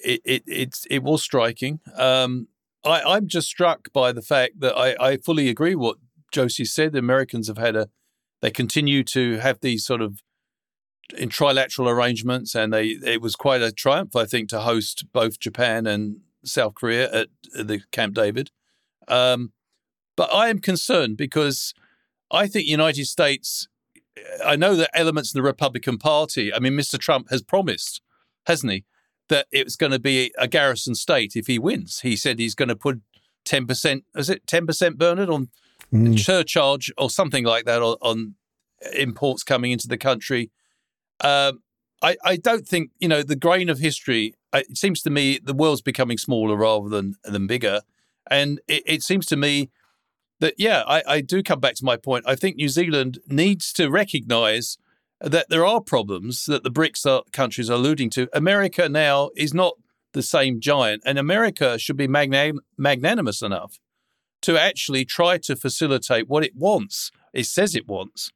it, it it's it was striking. Um, I, I'm just struck by the fact that I, I fully agree what Josie said. The Americans have had a they continue to have these sort of in trilateral arrangements, and they it was quite a triumph, I think, to host both Japan and South Korea at the Camp David. Um, but I am concerned because I think United States. I know that elements of the Republican Party. I mean, Mr. Trump has promised, hasn't he, that it's going to be a garrison state if he wins. He said he's going to put ten percent. Is it ten percent, Bernard, on Mm. surcharge or something like that on, on imports coming into the country. Um, I, I don't think you know the grain of history. uh, It seems to me the world's becoming smaller rather than than bigger, and it, it seems to me that yeah, I, I do come back to my point. I think New Zealand needs to recognise that there are problems that the BRICS are, countries are alluding to. America now is not the same giant, and America should be magna- magnanimous enough to actually try to facilitate what it wants, it says it wants,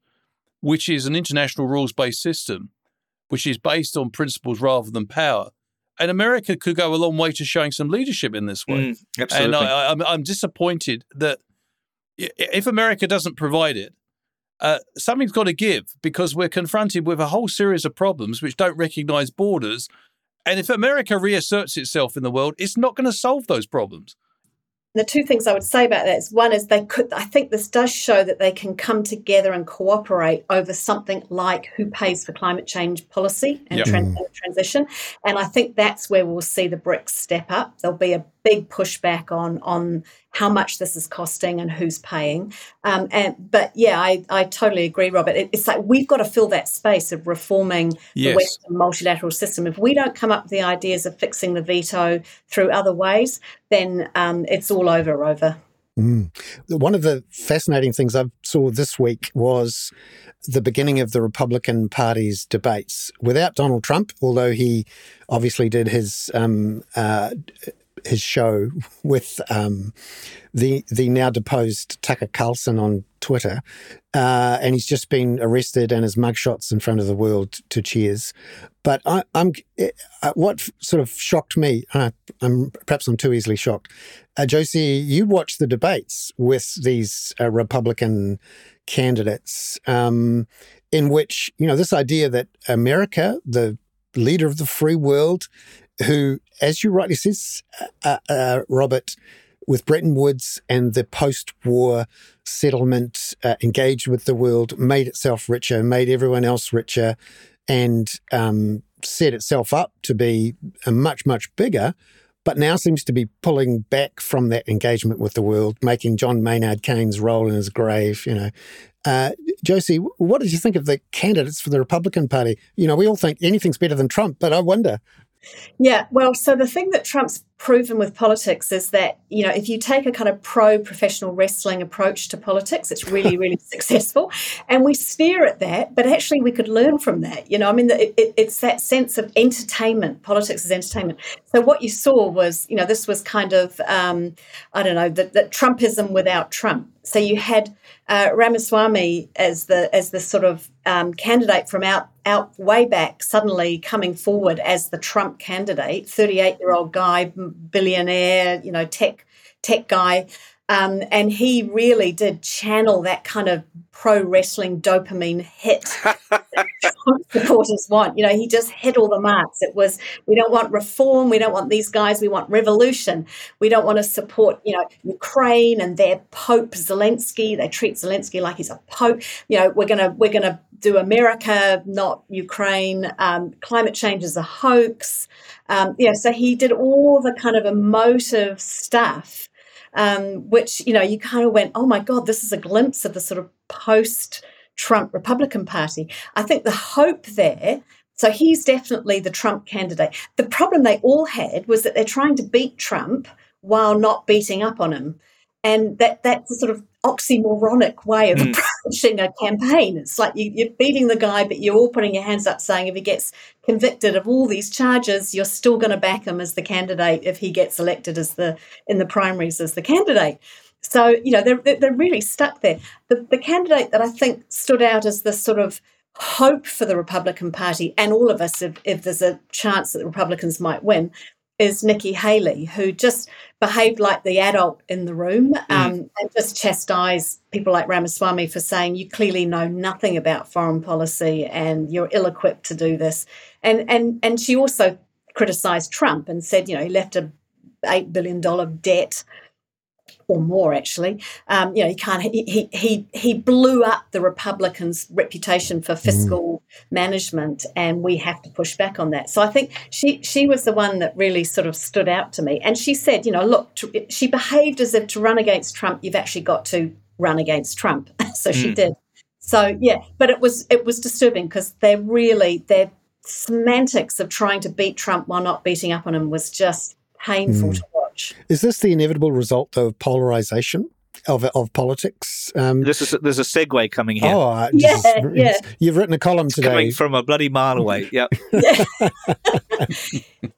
which is an international rules based system, which is based on principles rather than power. And America could go a long way to showing some leadership in this way. Mm, absolutely. And I, I'm, I'm disappointed that if America doesn't provide it, uh, something's got to give because we're confronted with a whole series of problems which don't recognize borders. And if America reasserts itself in the world, it's not going to solve those problems. the two things I would say about that is one is they could I think this does show that they can come together and cooperate over something like who pays for climate change policy and Yep. tran- and transition. And I think that's where we'll see the BRICS step up. There'll be a big pushback on on how much this is costing and who's paying. Um, and but yeah, I, I totally agree, Robert. It, it's like we've got to fill that space of reforming the Western multilateral system. If we don't come up with the ideas of fixing the veto through other ways, then um, it's all over. Over. Mm. One of the fascinating things I saw this week was the beginning of the Republican Party's debates without Donald Trump, although he obviously did his um, uh, his show with um, the the now deposed Tucker Carlson on Twitter, uh, and he's just been arrested and his mugshots in front of the world to cheers. But I, I'm uh, what sort of shocked me. Uh, I'm perhaps I'm too easily shocked. Uh, Josie, you watched the debates with these uh, Republican candidates, um, in which you know this idea that America, the leader of the free world, who, as you rightly says, uh, uh, Robert, with Bretton Woods and the post war settlement, uh, engaged with the world, made itself richer, made everyone else richer, and um, set itself up to be a much, much bigger, but now seems to be pulling back from that engagement with the world, making John Maynard Keynes roll in his grave, you know. Uh, Josie, what did you think of the candidates for the Republican Party? You know, we all think anything's better than Trump, but I wonder yeah, well, so the thing that Trump's proven with politics is that, you know, if you take a kind of pro professional wrestling approach to politics, it's really, really successful. And we sneer at that, but actually we could learn from that. You know, I mean, it, it, it's that sense of entertainment. Politics is entertainment. So what you saw was, you know, this was kind of, um, I don't know, that Trumpism without Trump. So you had uh, Ramaswamy as the as the sort of um, candidate from out out way back suddenly coming forward as the Trump candidate, thirty eight year old guy, billionaire, you know, tech tech guy, um, and he really did channel that kind of pro wrestling dopamine hit supporters want. You know, he just hit all the marks. It was, we don't want reform. We don't want these guys. We want revolution. We don't want to support, you know, Ukraine and their Pope Zelensky. They treat Zelensky like he's a pope. You know, we're to, we're going to do America, not Ukraine. Um, climate change is a hoax. Um, yeah, so he did all the kind of emotive stuff um, which, you know, you kind of went, oh my God, this is a glimpse of the sort of post Trump Republican Party. I think the hope there. So he's definitely the Trump candidate. The problem they all had was that they're trying to beat Trump while not beating up on him. And that that's a sort of oxymoronic way of mm. approaching a campaign. It's like you, are beating the guy, but you're all putting your hands up saying if he gets convicted of all these charges, you're still going to back him as the candidate if he gets elected as the in the primaries as the candidate. So you know they're they're really stuck there. The the candidate that I think stood out as the sort of hope for the Republican Party and all of us if, if there's a chance that the Republicans might win is Nikki Haley, who just behaved like the adult in the room mm. um, mm. and just chastised people like Ramaswamy for saying, You clearly know nothing about foreign policy and you're ill equipped to do this. And, and, and she also criticized Trump and said, You know, he left a $8 billion debt or more actually. Um, you know, he can't. He he he blew up the Republicans' reputation for fiscal mm. management, and we have to push back on that. So I think she she was the one that really sort of stood out to me. And she said, you know, look, to, she behaved as if to run against Trump, you've actually got to run against Trump. so mm. she did. So yeah, but it was it was disturbing because they're really their semantics of trying to beat Trump while not beating up on him was just painful mm. to watch. Is this the inevitable result of polarization? Of, of politics. Um, this is there's a segue coming here. Oh, yeah, yeah. You've written a column it's today coming from a bloody mile away. Yeah, yeah.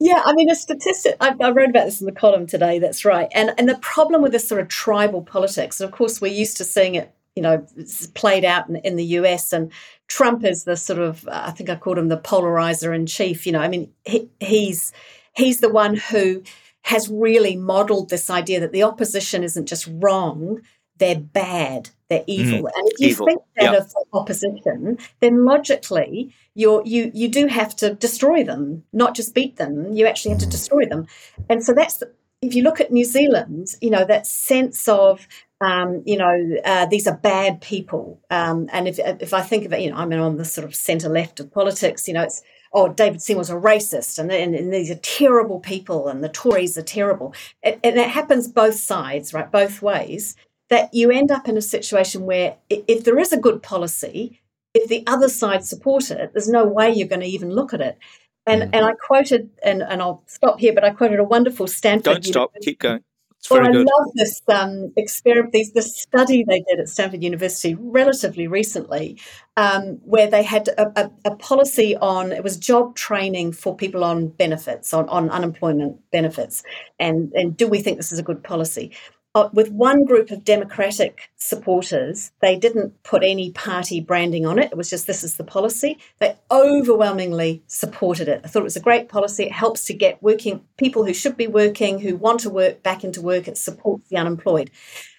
yeah. I mean, a statistic. I, I, wrote about this in the column today. That's right. And and the problem with this sort of tribal politics, and of course, we're used to seeing it. You know, played out in, in the US, and Trump is the sort of. I think I called him the polarizer in chief. You know, I mean, he, he's he's the one who has really modeled this idea that the opposition isn't just wrong, they're bad, they're mm. evil. Mm, and if you evil. think that yep. of the opposition, then logically you're, you you do have to destroy them, not just beat them. You actually have to destroy them. And so that's if you look at New Zealand, you know that sense of um, you know, uh, these are bad people. Um, and if if I think of it, you know, I'm on the sort of centre left of politics. You know, it's oh, David Seymour's a racist and, and, and, these are terrible people and the Tories are terrible. And, and it happens both sides, right? Both ways. That you end up in a situation where if there is a good policy, if the other side support it, there's no way you're going to even look at it. And mm. and I quoted, and, and I'll stop here, but I quoted a wonderful Stanford. Don't stop, keep going. Well, I good. love this um, experiment, this, this study they did at Stanford University relatively recently, um, where they had a, a, a, policy on it was job training for people on benefits, on, on unemployment benefits, and and do we think this is a good policy? Uh, with one group of Democratic supporters, they didn't put any party branding on it. It was just this is the policy. They overwhelmingly supported it. I thought it was a great policy. It helps to get working people who should be working, who want to work, back into work. It supports the unemployed.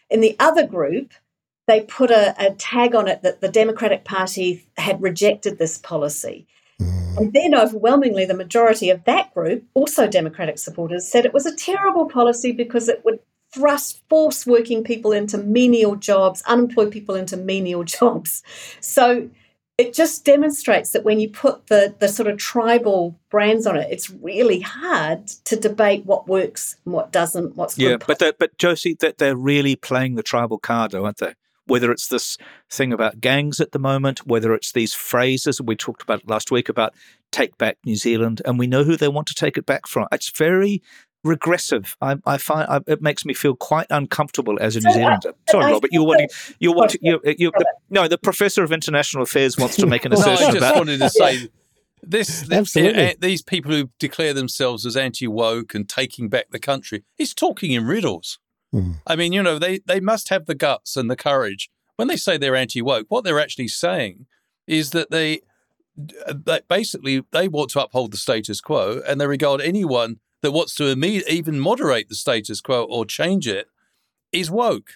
In the other group, they put a, a tag on it that the Democratic Party had rejected this policy. Mm. And then, overwhelmingly, the majority of that group, also Democratic supporters, said it was a terrible policy because it would thrust, force working people into menial jobs, unemployed people into menial jobs. So it just demonstrates that when you put the the sort of tribal brands on it, it's really hard to debate what works and what doesn't. What's yeah, but but Josie, that they're really playing the tribal card, aren't they? Whether it's this thing about gangs at the moment, whether it's these phrases we talked about last week about take back New Zealand, and we know who they want to take it back from. It's very regressive. I, I find I, it makes me feel quite uncomfortable as a New Zealander. Sorry, Robert, you're wanting, you're wanting, you you no, the professor of international affairs wants to make an assertion. no, I just about, wanted to say this. Absolutely. Uh, these people who declare themselves as anti woke and taking back the country, he's talking in riddles. Mm. I mean, you know, they they must have the guts and the courage when they say they're anti woke. What they're actually saying is that they. That basically, they want to uphold the status quo, and they regard anyone that wants to even moderate the status quo or change it is woke.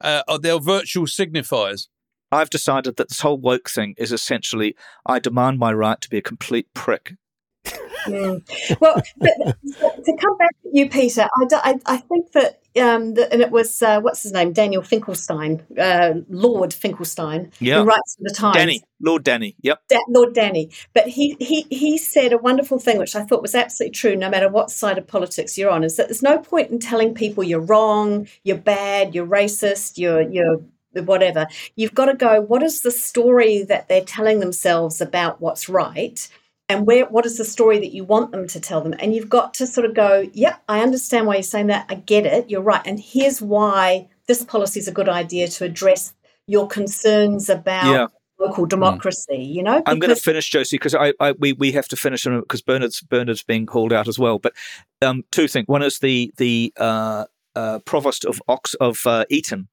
Uh, they're virtual signifiers. I've decided that this whole woke thing is essentially I demand my right to be a complete prick. Mm. Well, to come back to you, Peter, I, I, I think that um, the, and it was uh, what's his name, Daniel Finkelstein, uh, Lord Finkelstein, yeah. who writes for the Times. Danny, Lord Danny, yep, da- Lord Danny. But he he he said a wonderful thing, which I thought was absolutely true. No matter what side of politics you're on, is that there's no point in telling people you're wrong, you're bad, you're racist, you're you're whatever. You've got to go. What is the story that they're telling themselves about what's right? And where what is the story that you want them to tell them? And you've got to sort of go yep i understand why you're saying that. I get it. You're right. And here's why this policy is a good idea to address your concerns about yeah. local democracy you know i'm going to finish josie because I, I, we, we have to finish because bernard's bernard's being called out as well. But um, two things. One is the the uh, uh, provost of ox of uh, eton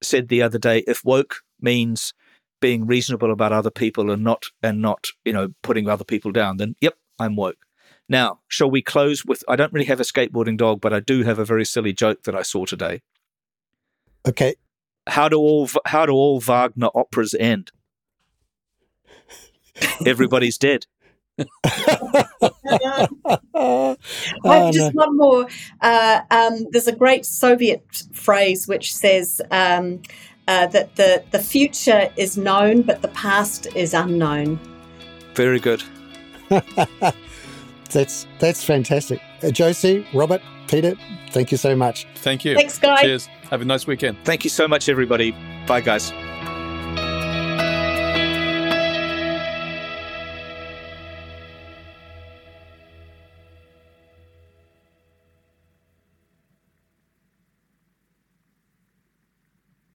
said the other day if woke means being reasonable about other people and not and not you know putting other people down then yep i'm woke now shall we close with i don't really have a skateboarding dog but i do have a very silly joke that i saw today okay how do all how do all wagner operas end everybody's dead oh, just no. one more. Uh, um, there's a great Soviet phrase which says, um, uh, that the, the future is known, but the past is unknown. Very good. that's that's fantastic. Uh, Josie, Robert, Peter, thank you so much. Thank you. Thanks, guys. Cheers. Have a nice weekend. Thank you so much, everybody. Bye, guys.